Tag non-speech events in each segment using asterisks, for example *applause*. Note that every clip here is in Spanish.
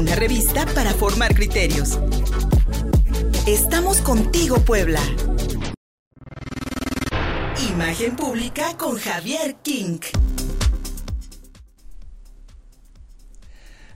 una revista para formar criterios. Estamos contigo, Puebla. Imagen pública con Javier King.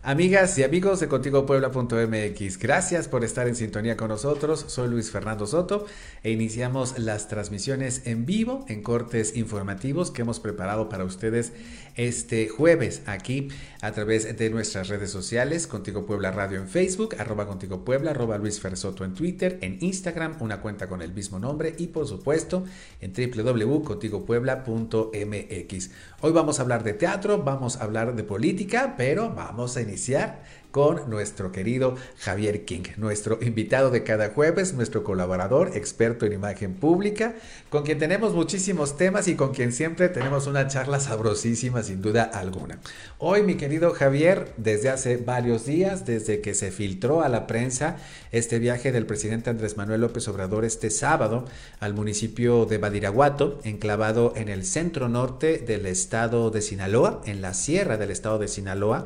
Amigas y amigos de contigopuebla.mx, gracias por estar en sintonía con nosotros. Soy Luis Fernando Soto e iniciamos las transmisiones en vivo en cortes informativos que hemos preparado para ustedes este jueves aquí a través de nuestras redes sociales, Contigo Puebla Radio en Facebook, arroba Contigo Puebla, arroba Luis Soto en Twitter, en Instagram, una cuenta con el mismo nombre y por supuesto en www.contigopuebla.mx. Hoy vamos a hablar de teatro, vamos a hablar de política, pero vamos a iniciar iniciar con nuestro querido Javier King, nuestro invitado de cada jueves, nuestro colaborador, experto en imagen pública, con quien tenemos muchísimos temas y con quien siempre tenemos una charla sabrosísima sin duda alguna. Hoy, mi querido Javier, desde hace varios días, desde que se filtró a la prensa este viaje del presidente Andrés Manuel López Obrador este sábado al municipio de Badiraguato, enclavado en el centro norte del estado de Sinaloa, en la sierra del estado de Sinaloa,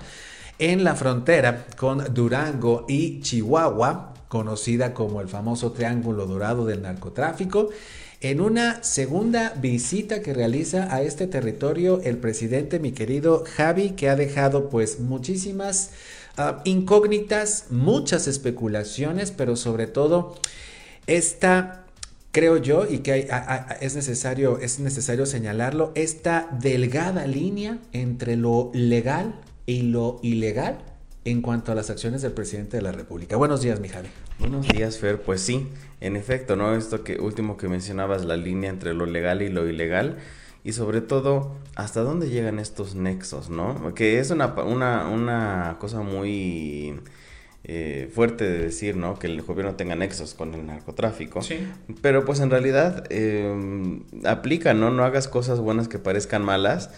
en la frontera con Durango y Chihuahua, conocida como el famoso Triángulo Dorado del Narcotráfico. En una segunda visita que realiza a este territorio el presidente, mi querido Javi, que ha dejado pues muchísimas ah, incógnitas, muchas especulaciones, pero sobre todo esta creo yo, y que es, necesario, es necesario señalarlo, esta delgada línea entre lo legal y lo ilegal en cuanto a las acciones del presidente de la República. Buenos días, mi Javi. Buenos días, Fer. Pues sí, en efecto, ¿no? Esto que último que mencionabas, la línea entre lo legal y lo ilegal. Y sobre todo, ¿hasta dónde llegan estos nexos, no? Que es una, una, una cosa muy eh, fuerte de decir, ¿no? Que el gobierno tenga nexos con el narcotráfico. Sí. Pero pues en realidad eh, aplica, ¿no? No hagas cosas buenas que parezcan malas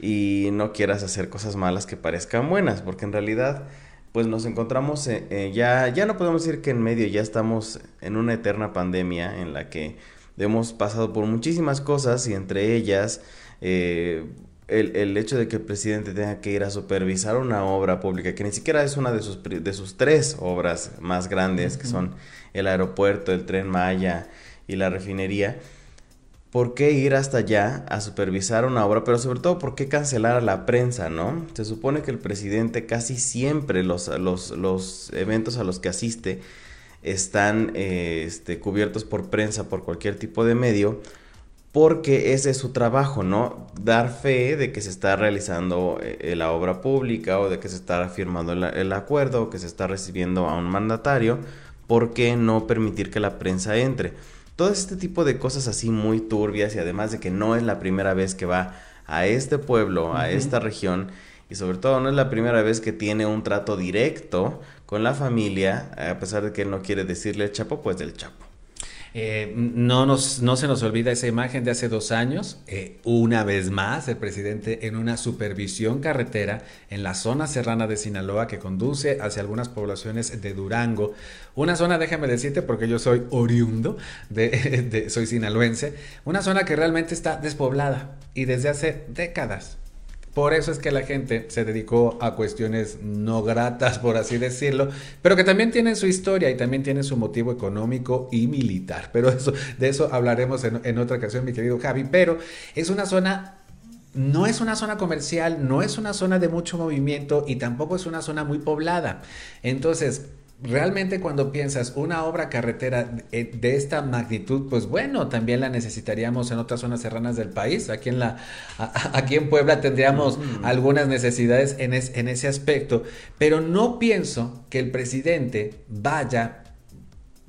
y no quieras hacer cosas malas que parezcan buenas, porque en realidad pues nos encontramos eh, eh, ya, ya no podemos decir que en medio ya estamos en una eterna pandemia en la que hemos pasado por muchísimas cosas y entre ellas eh, el, el, hecho de que el presidente tenga que ir a supervisar una obra pública, que ni siquiera es una de sus, de sus tres obras más grandes, que son el aeropuerto, el tren Maya y la refinería, ¿por qué ir hasta allá a supervisar una obra? Pero sobre todo, ¿por qué cancelar a la prensa, no? Se supone que el presidente casi siempre los, los, los eventos a los que asiste están eh, este, cubiertos por prensa, por cualquier tipo de medio, porque ese es su trabajo, ¿no? Dar fe de que se está realizando eh, la obra pública o de que se está firmando el, el acuerdo o que se está recibiendo a un mandatario, ¿por qué no permitir que la prensa entre? Todo este tipo de cosas así muy turbias y además de que no es la primera vez que va a este pueblo, a esta región y sobre todo no es la primera vez que tiene un trato directo con la familia, a pesar de que él no quiere decirle el Chapo, pues del Chapo. Eh, no, nos, no se nos olvida esa imagen de hace dos años, eh, una vez más el presidente en una supervisión carretera en la zona serrana de Sinaloa que conduce hacia algunas poblaciones de Durango, una zona, déjame decirte, porque yo soy oriundo, de, *laughs* soy sinaloense, una zona que realmente está despoblada y desde hace décadas por eso es que la gente se dedicó a cuestiones no gratas, por así decirlo, pero que también tienen su historia y también tienen su motivo económico y militar. Pero eso, de eso hablaremos en, en otra ocasión, mi querido Javi. Pero es una zona no es una zona comercial, no es una zona de mucho movimiento y tampoco es una zona muy poblada. Entonces, realmente cuando piensas una obra carretera eh, de esta magnitud, pues bueno, también la necesitaríamos en otras zonas serranas del país. Aquí en, la, aquí en Puebla tendríamos algunas necesidades en, en ese aspecto, pero no pienso que el presidente vaya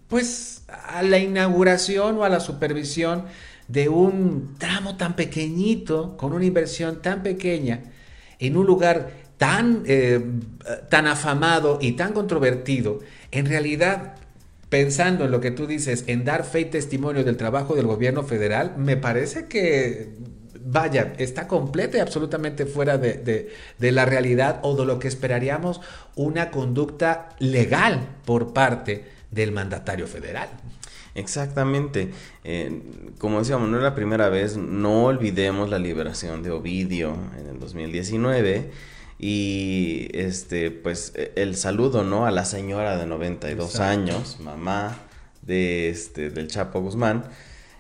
pues a la inauguración o a la supervisión de un tramo tan pequeñito, con una inversión tan pequeña, en un lugar tan, eh, tan afamado y tan controvertido, en realidad, pensando en lo que tú dices, en dar fe y testimonio del trabajo del gobierno federal, me parece que, vaya, está completa y absolutamente fuera de, la realidad o de lo que esperaríamos una conducta legal por parte del mandatario federal. Exactamente. Eh, como decíamos, no es la primera vez, no olvidemos la liberación de Ovidio en el 2019 y este pues e, el saludo no a la señora de 92 años mamá de este del Chapo Guzmán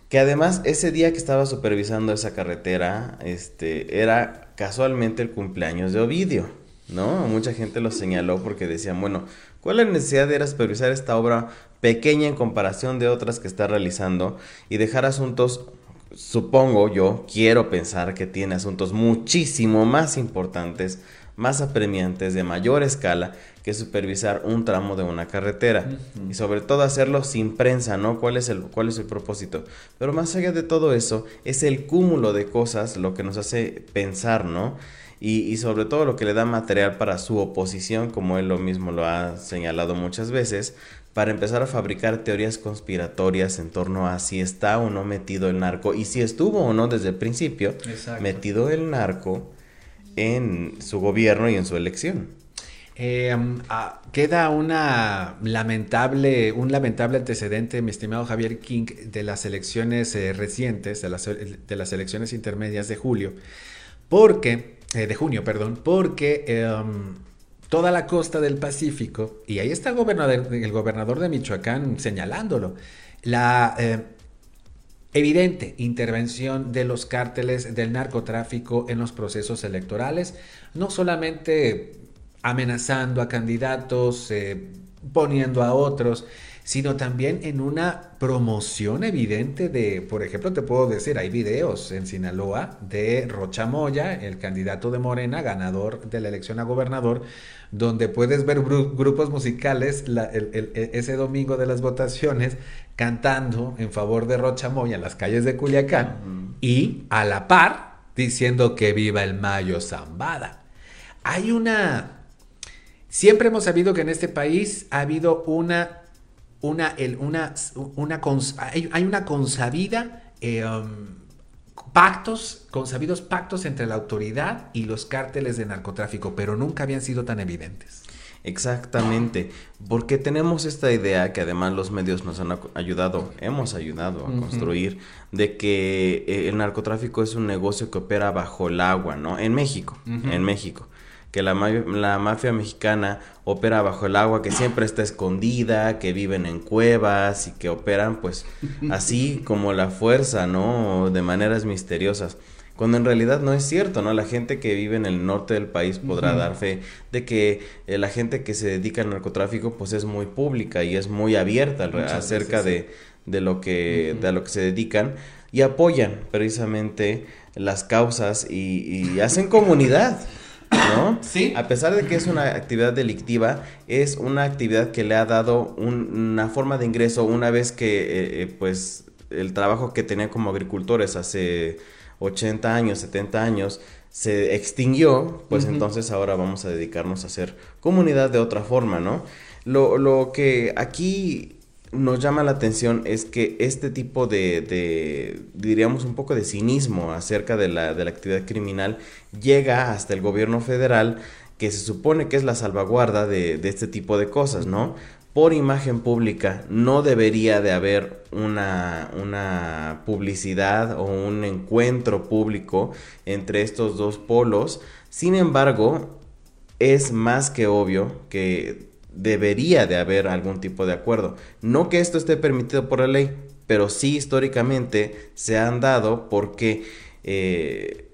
que además ese día que estaba supervisando esa carretera este era casualmente el cumpleaños de Ovidio no mucha gente lo señaló porque decían bueno cuál es la necesidad de ir a supervisar esta obra pequeña en comparación de otras que está realizando y dejar asuntos supongo yo quiero pensar que tiene asuntos muchísimo más importantes más apremiantes de mayor escala que supervisar un tramo de una carretera y sobre todo hacerlo sin prensa, ¿no? ¿Cuál es el cuál es el propósito? Pero más allá de todo eso es el cúmulo de cosas lo que nos hace pensar, ¿no? Y, y, sobre todo lo que le da material para su oposición, como él lo mismo lo ha señalado muchas veces, para empezar a fabricar teorías conspiratorias en torno a si está o no metido el narco y si estuvo o no desde el principio metido el narco en su gobierno y en su elección. Eh, ah, queda una lamentable, un lamentable antecedente, mi estimado Javier King, de las elecciones eh, recientes, de las, de las, elecciones intermedias de julio, porque, eh, de junio, perdón, porque em, toda la costa del Pacífico, y ahí está el gobernador, el gobernador de Michoacán señalándolo, la evidente intervención de los cárteles del narcotráfico en los procesos electorales, no solamente amenazando a candidatos, eh, poniendo a otros, sino también en una promoción evidente de, por ejemplo, te puedo decir, hay videos en Sinaloa de Rocha Moya, el candidato de Morena, ganador de la elección a gobernador, donde puedes ver grupos musicales e, ese domingo de las votaciones cantando en favor de Rocha Moya en las calles de Culiacán y a la par diciendo que viva el Mayo Zambada. Hay una... Siempre hemos sabido que en este país ha habido una una, el, una, una hay, una consabida eh, um, pactos, consabidos pactos entre la autoridad y los cárteles de narcotráfico, pero nunca habían sido tan evidentes. Exactamente, porque tenemos esta idea que además los medios nos han ayudado, hemos ayudado a construir, de que eh, el narcotráfico es un negocio que opera bajo el agua, ¿no? En México, en México que la, la, mafia mexicana opera bajo el agua, que siempre está escondida, que viven en cuevas y que operan pues así como la fuerza, ¿no? De maneras misteriosas. Cuando en realidad no es cierto, ¿no? La gente que vive en el norte del país podrá dar fe de que eh, la gente que se dedica al narcotráfico pues es muy pública y es muy abierta acerca de, de, lo que, de a lo que se dedican y apoyan precisamente las causas y, y hacen comunidad. ¿no? *coughs* Sí. A pesar de que es una actividad delictiva, es una actividad que le ha dado una forma de ingreso una vez que, eh, eh, pues, el trabajo que tenían como agricultores hace 80 años, 70 años, se extinguió, pues entonces ahora vamos a dedicarnos a hacer comunidad de otra forma, ¿no? Lo, lo que aquí nos llama la atención es que este tipo de, diríamos, un poco de cinismo acerca de la, de la actividad criminal llega hasta el gobierno federal, que se supone que es la salvaguarda de, de este tipo de cosas, ¿no? Por imagen pública no debería de haber una, una publicidad o un encuentro público entre estos dos polos. Sin embargo, es más que obvio que debería de haber algún tipo de acuerdo. No que esto esté permitido por la ley, pero sí históricamente se han dado porque eh,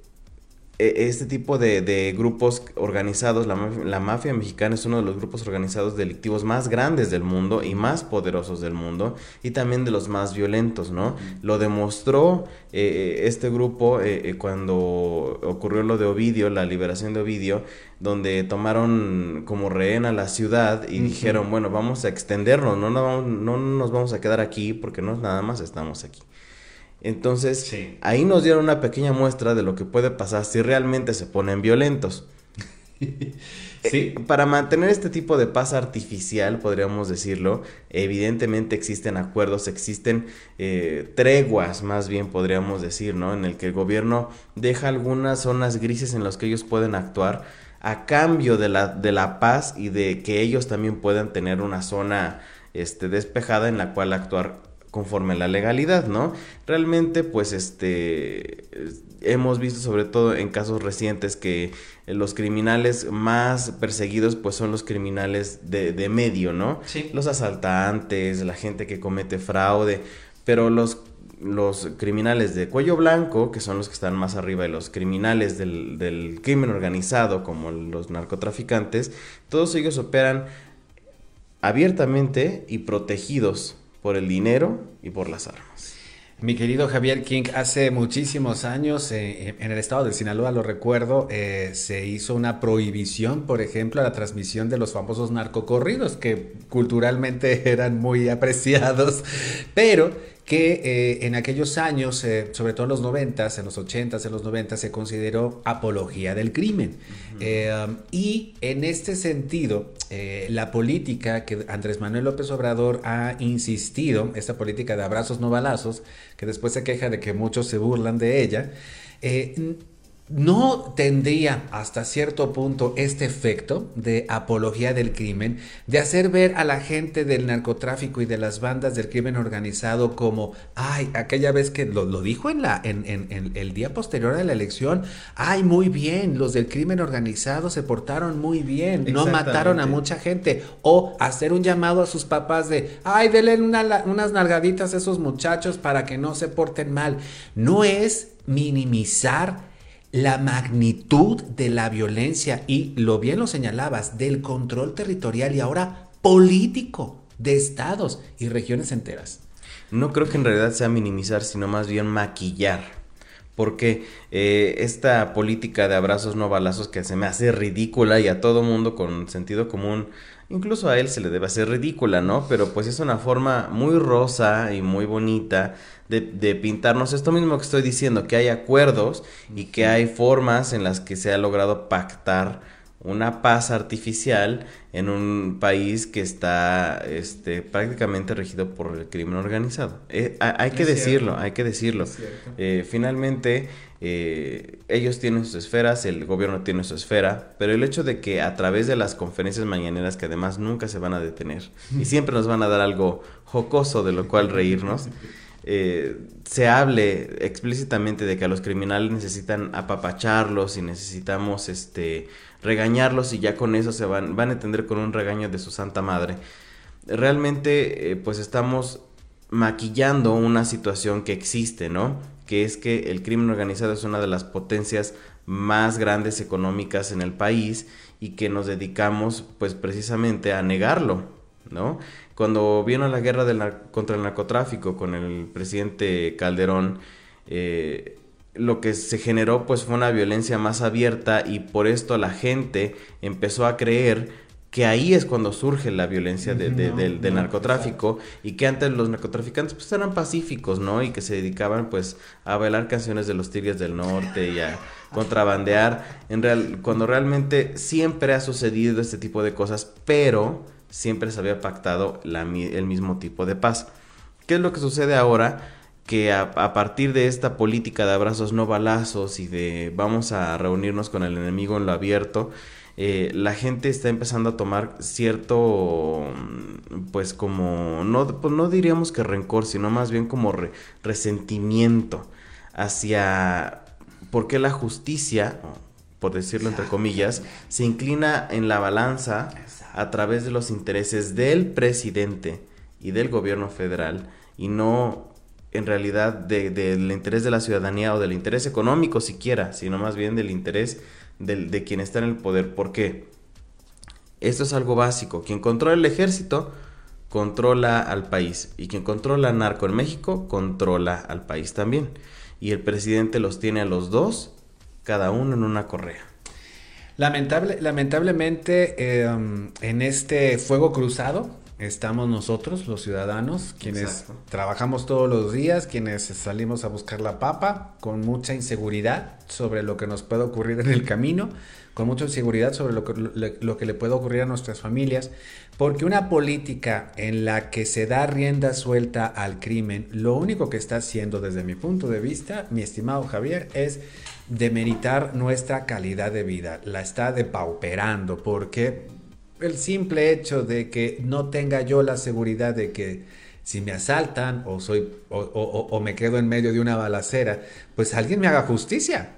este tipo de, grupos organizados, la mafia, la mafia, mexicana es uno de los grupos organizados delictivos más grandes del mundo y más poderosos del mundo y también de los más violentos, ¿no? Lo demostró eh, este grupo eh, cuando ocurrió lo de Ovidio, la liberación de Ovidio, donde tomaron como rehén a la ciudad y dijeron, bueno, vamos a extendernos, no, no, no nos vamos a quedar aquí porque no nada más estamos aquí. Entonces, ahí nos dieron una pequeña muestra de lo que puede pasar si realmente se ponen violentos. *laughs* sí. Eh, para mantener este tipo de paz artificial, podríamos decirlo, evidentemente existen acuerdos, existen eh, treguas, más bien podríamos decir, ¿no? En el que el gobierno deja algunas zonas grises en las que ellos pueden actuar a cambio de la, de la paz y de que ellos también puedan tener una zona este, despejada en la cual actuar conforme a la legalidad, ¿no? Realmente, pues, este, hemos visto sobre todo en casos recientes que los criminales más perseguidos pues son los criminales de, de medio, ¿no? Sí. Los asaltantes, la gente que comete fraude, pero los los criminales de cuello blanco, que son los que están más arriba, y los criminales del, del crimen organizado, como los narcotraficantes, todos ellos operan abiertamente y protegidos por el dinero y por las armas. Mi querido Javier King, hace muchísimos años eh, en el estado de Sinaloa, lo recuerdo, eh, se hizo una prohibición, por ejemplo, a la transmisión de los famosos narcocorridos, que culturalmente *laughs* eran muy apreciados, pero que eh, en aquellos años, eh, sobre todo en los 90, en los 80, en los 90, se consideró apología del crimen. Uh -huh. eh, um, y en este sentido, eh, la política que Andrés Manuel López Obrador ha insistido, esta política de abrazos no balazos, que después se queja de que muchos se burlan de ella, eh, no tendría hasta cierto punto este efecto de apología del crimen, de hacer ver a la gente del narcotráfico y de las bandas del crimen organizado como, ay, aquella vez que lo, lo dijo en, la, en, en, en, el día posterior a la elección, ay, muy bien, los del crimen organizado se portaron muy bien, no mataron a mucha gente, o hacer un llamado a sus papás de, ay, denle una, unas nalgaditas a esos muchachos para que no se porten mal. No es minimizar la magnitud de la violencia y, lo bien lo señalabas, del control territorial y ahora político de estados y regiones enteras. No creo que en realidad sea minimizar, sino más bien maquillar. Porque eh, esta política de abrazos no balazos que se me hace ridícula y a todo mundo con sentido común, incluso a él se le debe hacer ridícula, ¿no? Pero pues es una forma muy rosa y muy bonita de, de, pintarnos esto mismo que estoy diciendo, que hay acuerdos y que hay formas en las que se ha logrado pactar una paz artificial en un país que está este, prácticamente regido por el crimen organizado. Eh, hay que decirlo, hay que decirlo. Eh, finalmente, eh, ellos tienen sus esferas, el gobierno tiene su esfera, pero el hecho de que a través de las conferencias mañaneras, que además nunca se van a detener, y *laughs* siempre nos van a dar algo jocoso de lo cual reírnos, eh, se hable explícitamente de que a los criminales necesitan apapacharlos y necesitamos este regañarlos y ya con eso se van, van a entender con un regaño de su santa madre. Realmente eh, pues estamos maquillando una situación que existe, ¿no? Que es que el crimen organizado es una de las potencias más grandes económicas en el país y que nos dedicamos pues precisamente a negarlo, ¿no? Cuando vino la guerra del contra el narcotráfico con el presidente Calderón, eh, lo que se generó pues fue una violencia más abierta y por esto la gente empezó a creer que ahí es cuando surge la violencia de, de, no, del, del no, narcotráfico exacto. y que antes los narcotraficantes pues eran pacíficos, ¿no? Y que se dedicaban pues a bailar canciones de los Tigres del Norte y a *laughs* contrabandear, en real, cuando realmente siempre ha sucedido este tipo de cosas, pero siempre se había pactado el mismo tipo de paz. ¿Qué es lo que sucede ahora? Que a, partir de esta política de abrazos no balazos y de vamos a reunirnos con el enemigo en lo abierto, eh, la gente está empezando a tomar cierto, pues como, no, pues no diríamos que rencor, sino más bien como re, resentimiento hacia por qué la justicia, por decirlo entre comillas, se inclina en la balanza a través de los intereses del presidente y del gobierno federal y no en realidad del de, de interés de la ciudadanía o del interés económico siquiera, sino más bien del interés de, de quien está en el poder. ¿Por qué? Esto es algo básico. Quien controla el ejército controla al país y quien controla narco en México controla al país también. Y el presidente los tiene a los dos, cada uno en una correa. Lamentable, lamentablemente eh, en este fuego cruzado estamos nosotros, los ciudadanos, quienes Exacto. trabajamos todos los días, quienes salimos a buscar la papa con mucha inseguridad sobre lo que nos puede ocurrir en el camino, con mucha inseguridad sobre lo que, lo que le puede ocurrir a nuestras familias, porque una política en la que se da rienda suelta al crimen, lo único que está haciendo desde mi punto de vista, mi estimado Javier, es demeritar nuestra calidad de vida, la está depauperando, porque el simple hecho de que no tenga yo la seguridad de que si me asaltan o, soy, o, me quedo en medio de una balacera, pues alguien me haga justicia.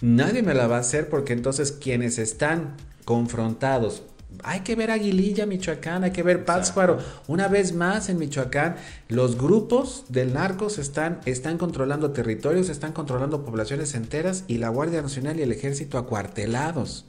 Nadie me la va a hacer porque entonces quienes están confrontados hay que ver Aguililla, Michoacán, hay que ver Pátzcuaro. Una vez más en Michoacán, los grupos del narcos están, están controlando territorios, están controlando poblaciones enteras y la Guardia Nacional y el Ejército acuartelados.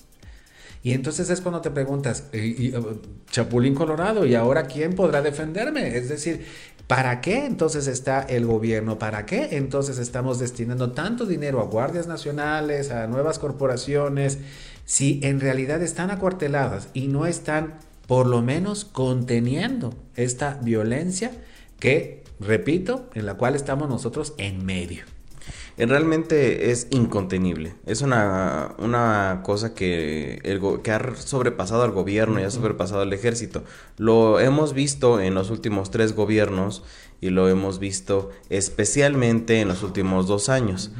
Y entonces es cuando te preguntas, uh, Chapulín Colorado, ¿y ahora quién podrá defenderme? Es decir, ¿para qué entonces está el gobierno? ¿Para qué entonces estamos destinando tanto dinero a guardias nacionales, a nuevas corporaciones? Si en realidad están acuarteladas y no están por lo menos conteniendo esta violencia que, repito, en la cual estamos nosotros en medio. Realmente es incontenible. Es una, una cosa que, el, que ha sobrepasado al gobierno y ha sobrepasado al ejército. Lo hemos visto en los últimos tres gobiernos y lo hemos visto especialmente en los últimos dos años.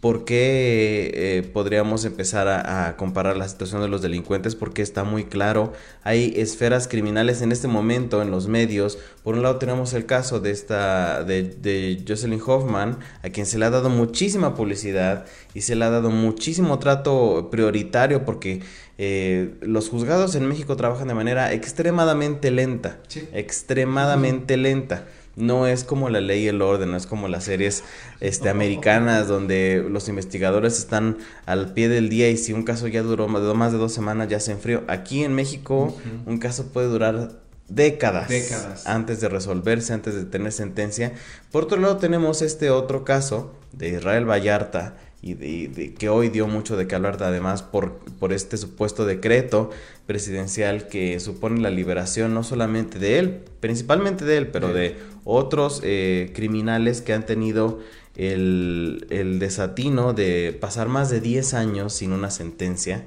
¿Por qué eh, podríamos empezar a, comparar la situación de los delincuentes? Porque está muy claro, hay esferas criminales en este momento en los medios. Por un lado tenemos el caso de esta de, Jocelyn Hoffman, a quien se le ha dado muchísima publicidad y se le ha dado muchísimo trato prioritario porque eh, los juzgados en México trabajan de manera extremadamente lenta, extremadamente lenta no es como la ley y el orden, no es como las series este, americanas donde los investigadores están al pie del día y si un caso ya duró más de dos semanas ya se enfrió. Aquí en México un caso puede durar décadas, décadas, antes de resolverse, antes de tener sentencia. Por otro lado tenemos este otro caso de Israel Vallarta y de, que hoy dio mucho de qué hablar además por, por este supuesto decreto presidencial que supone la liberación no solamente de él, principalmente de él, pero de otros eh, criminales que han tenido el, el, desatino de pasar más de 10 años sin una sentencia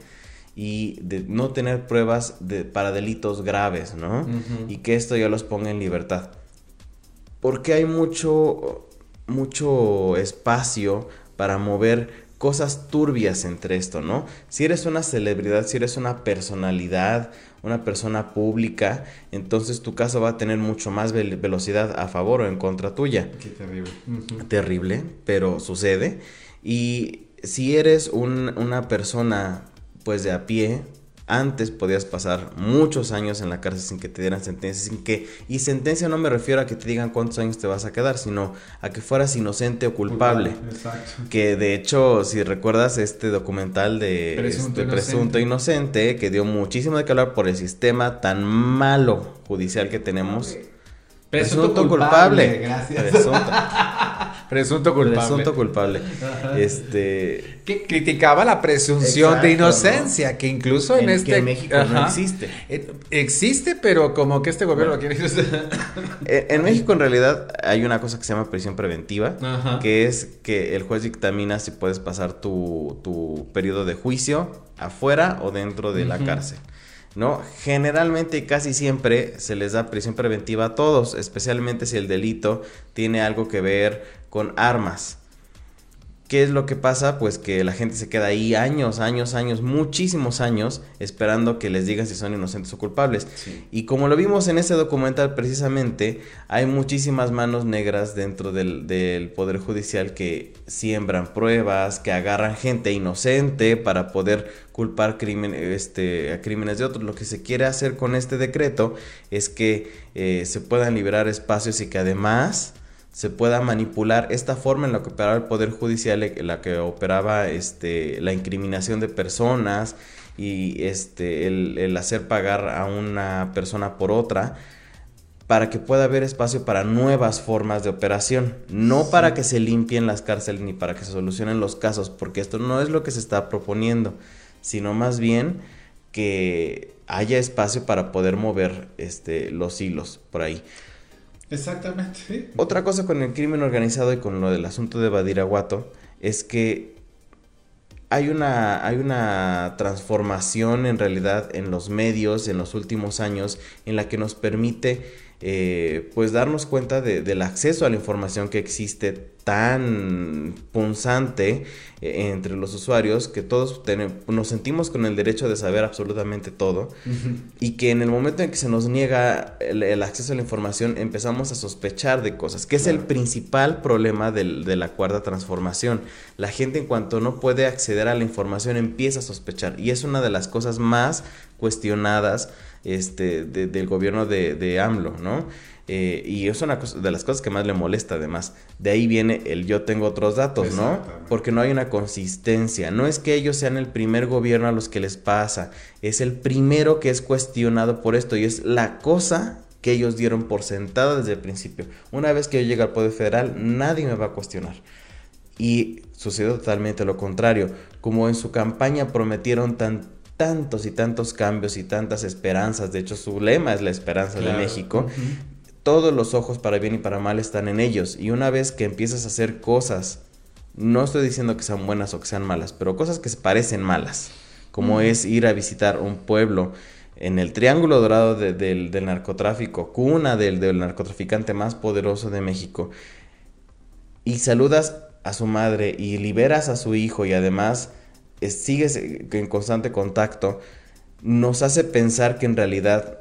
y de no tener pruebas de, para delitos graves, ¿no? Y que esto ya los ponga en libertad. Porque hay mucho, mucho espacio para mover cosas turbias entre esto, ¿no? Si eres una celebridad, si eres una personalidad, una persona pública, entonces tu caso va a tener mucho más velocidad a favor o en contra tuya. Qué terrible. Terrible, pero sucede. Y si eres una persona pues de a pie, antes podías pasar muchos años en la cárcel sin que te dieran sentencia, sin que, y sentencia no me refiero a que te digan cuántos años te vas a quedar, sino a que fueras inocente o culpable. Que de hecho, si recuerdas este documental de Presunto, este, Presunto inocente. que dio muchísimo de que hablar por el sistema tan malo judicial que tenemos. Presunto, culpable. Gracias. Presunto culpable. Presunto culpable. *laughs* Este. Que criticaba la presunción de inocencia, que incluso en, este. Que México no existe. Eh, existe, pero como que este gobierno lo quiere. Eh, en México, en realidad, hay una cosa que se llama prisión preventiva, que es que el juez dictamina si puedes pasar tu, tu periodo de juicio afuera o dentro de la cárcel. ¿No? Generalmente y casi siempre se les da prisión preventiva a todos, especialmente si el delito tiene algo que ver con armas. ¿Qué es lo que pasa? Pues que la gente se queda ahí años, años, años, muchísimos años esperando que les digan si son inocentes o culpables. Y como lo vimos en ese documental precisamente, hay muchísimas manos negras dentro del, del, Poder Judicial que siembran pruebas, que agarran gente inocente para poder culpar crimen, este, a crímenes de otros. Lo que se quiere hacer con este decreto es que eh, se puedan liberar espacios y que además se pueda manipular esta forma en la que operaba el Poder Judicial, en la que operaba este, la incriminación de personas y este, el, hacer pagar a una persona por otra, para que pueda haber espacio para nuevas formas de operación, no para que se limpien las cárceles ni para que se solucionen los casos, porque esto no es lo que se está proponiendo, sino más bien que haya espacio para poder mover este, los hilos por ahí. Exactamente. Otra cosa con el crimen organizado y con lo del asunto de Badiraguato es que hay una, hay una transformación en realidad en los medios en los últimos años en la que nos permite eh, pues darnos cuenta del acceso a la información que existe tan punzante eh, entre los usuarios que todos nos sentimos con el derecho de saber absolutamente todo y que en el momento en que se nos niega el, acceso a la información empezamos a sospechar de cosas, que es el principal problema de la cuarta transformación. La gente en cuanto no puede acceder a la información empieza a sospechar y es una de las cosas más cuestionadas este, del gobierno de, de AMLO, ¿no? Eh, y es una de las cosas que más le molesta además. De ahí viene el yo tengo otros datos, ¿no? Porque no hay una consistencia. No es que ellos sean el primer gobierno a los que les pasa. Es el primero que es cuestionado por esto y es la cosa que ellos dieron por sentada desde el principio. Una vez que yo llegue al Poder Federal, nadie me va a cuestionar. Y sucedió totalmente lo contrario. Como en su campaña prometieron tan tantos y tantos cambios y tantas esperanzas. De hecho, su lema es la esperanza de México. Todos los ojos para bien y para mal están en ellos. Y una vez que empiezas a hacer cosas, no estoy diciendo que sean buenas o que sean malas, pero cosas que se parecen malas, como es ir a visitar un pueblo en el Triángulo Dorado del, narcotráfico, cuna del, del narcotraficante más poderoso de México, y saludas a su madre y liberas a su hijo y además sigues en constante contacto, nos hace pensar que en realidad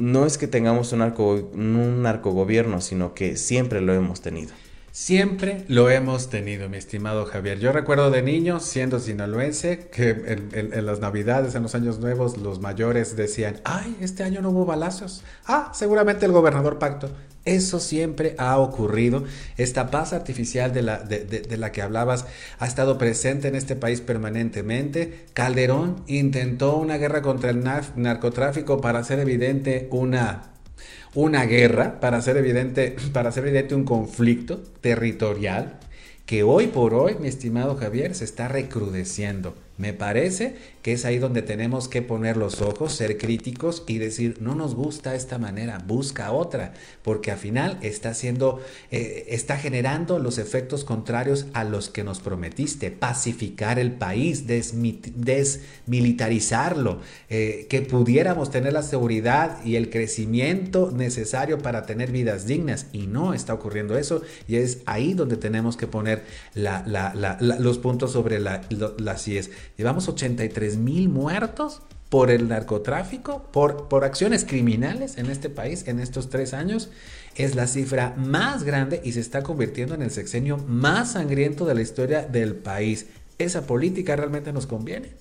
no es que tengamos un, narco, un narcogobierno, sino que siempre lo hemos tenido. Siempre lo hemos tenido, mi estimado Javier. Yo recuerdo de niño, siendo sinaloense, que en, las navidades, en los años nuevos, los mayores decían, ay, este año no hubo balazos. Ah, seguramente el gobernador pacto. Eso siempre ha ocurrido. Esta paz artificial de la, de la que hablabas ha estado presente en este país permanentemente. Calderón intentó una guerra contra el narcotráfico para hacer evidente una una guerra, para hacer evidente, *laughs* para hacer evidente un conflicto territorial que hoy por hoy, mi estimado Javier, se está recrudeciendo. Me parece que es ahí donde tenemos que poner los ojos, ser críticos y decir, no nos gusta esta manera, busca otra, porque al final está haciendo, eh, está generando los efectos contrarios a los que nos prometiste, pacificar el país, desmilitarizarlo, eh, que pudiéramos tener la seguridad y el crecimiento necesario para tener vidas dignas, y no está ocurriendo eso, y es ahí donde tenemos que poner los puntos sobre las IES. Llevamos 83 mil muertos por el narcotráfico, por, por acciones criminales en este país en estos tres años. Es la cifra más grande y se está convirtiendo en el sexenio más sangriento de la historia del país. ¿Esa política realmente nos conviene?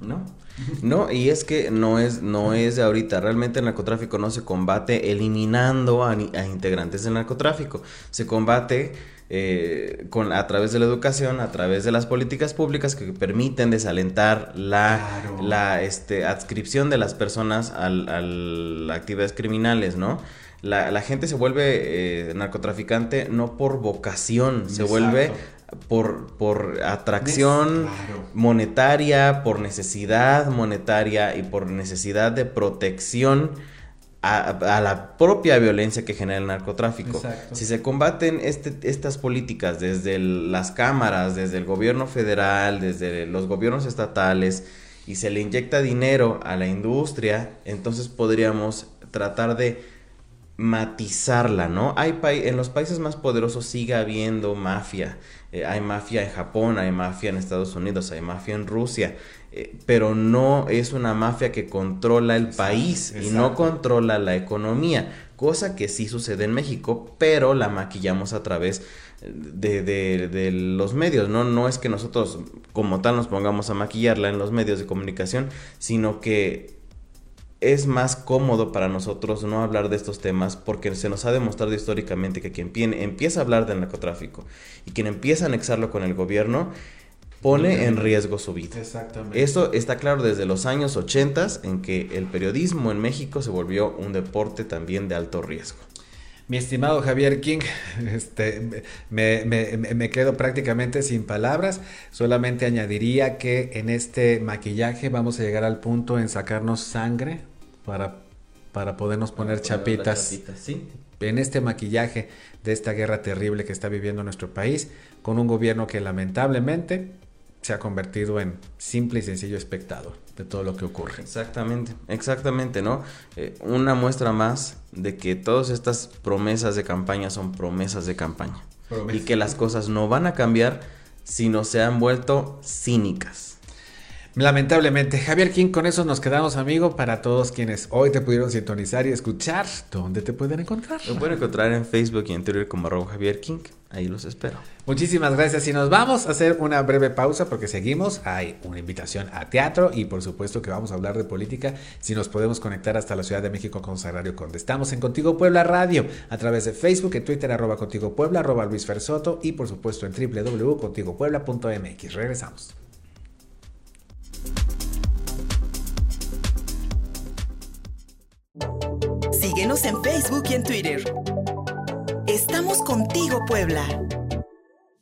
No. *laughs* No, y es que no es, no es de ahorita. Realmente el narcotráfico no se combate eliminando a, a integrantes del narcotráfico. Se combate eh, con, a través de la educación, a través de las políticas públicas que permiten desalentar la, la este, adscripción de las personas al, a actividades criminales, ¿no? La, la gente se vuelve eh, narcotraficante no por vocación, se vuelve por, por atracción monetaria, por necesidad monetaria y por necesidad de protección a, la propia violencia que genera el narcotráfico. Si se combaten este, estas políticas desde las cámaras, desde el gobierno federal, desde los gobiernos estatales, y se le inyecta dinero a la industria, entonces podríamos tratar de matizarla, ¿no? Hay en los países más poderosos sigue habiendo mafia. Eh, hay mafia en Japón, hay mafia en Estados Unidos, hay mafia en Rusia. Eh, pero no es una mafia que controla el país y no controla la economía, cosa que sí sucede en México, pero la maquillamos a través de, de, los medios, ¿no? No es que nosotros como tal nos pongamos a maquillarla en los medios de comunicación, sino que es más cómodo para nosotros no hablar de estos temas porque se nos ha demostrado históricamente que quien empieza a hablar del narcotráfico y quien empieza a anexarlo con el gobierno pone en riesgo su vida. Exactamente. Eso está claro desde los años 80 en que el periodismo en México se volvió un deporte también de alto riesgo. Mi estimado Javier King, este, me, quedo prácticamente sin palabras. Solamente añadiría que en este maquillaje vamos a llegar al punto en sacarnos sangre para, para podernos poner chapitas. ¿sí? En este maquillaje de esta guerra terrible que está viviendo nuestro país, con un gobierno que lamentablemente se ha convertido en simple y sencillo espectador de todo lo que ocurre. Exactamente, exactamente, ¿no? Eh, una muestra más de que todas estas promesas de campaña son promesas de campaña. Y que las cosas no van a cambiar si no se han vuelto cínicas. Lamentablemente, Javier King, con eso nos quedamos, amigo, para todos quienes hoy te pudieron sintonizar y escuchar. ¿Dónde te pueden encontrar? Me pueden encontrar en Facebook y en Twitter como arroba Javier King. Ahí los espero. Muchísimas gracias y nos vamos a hacer una breve pausa porque seguimos. Hay una invitación a teatro y por supuesto que vamos a hablar de política si nos podemos conectar hasta la Ciudad de México con Sagrario Conde. Estamos en Contigo Puebla Radio a través de Facebook, en Twitter arroba Contigo Puebla, arroba Luis Fersoto y por supuesto en www.contigopuebla.mx. Regresamos. Síguenos en Facebook y en Twitter. Estamos contigo, Puebla.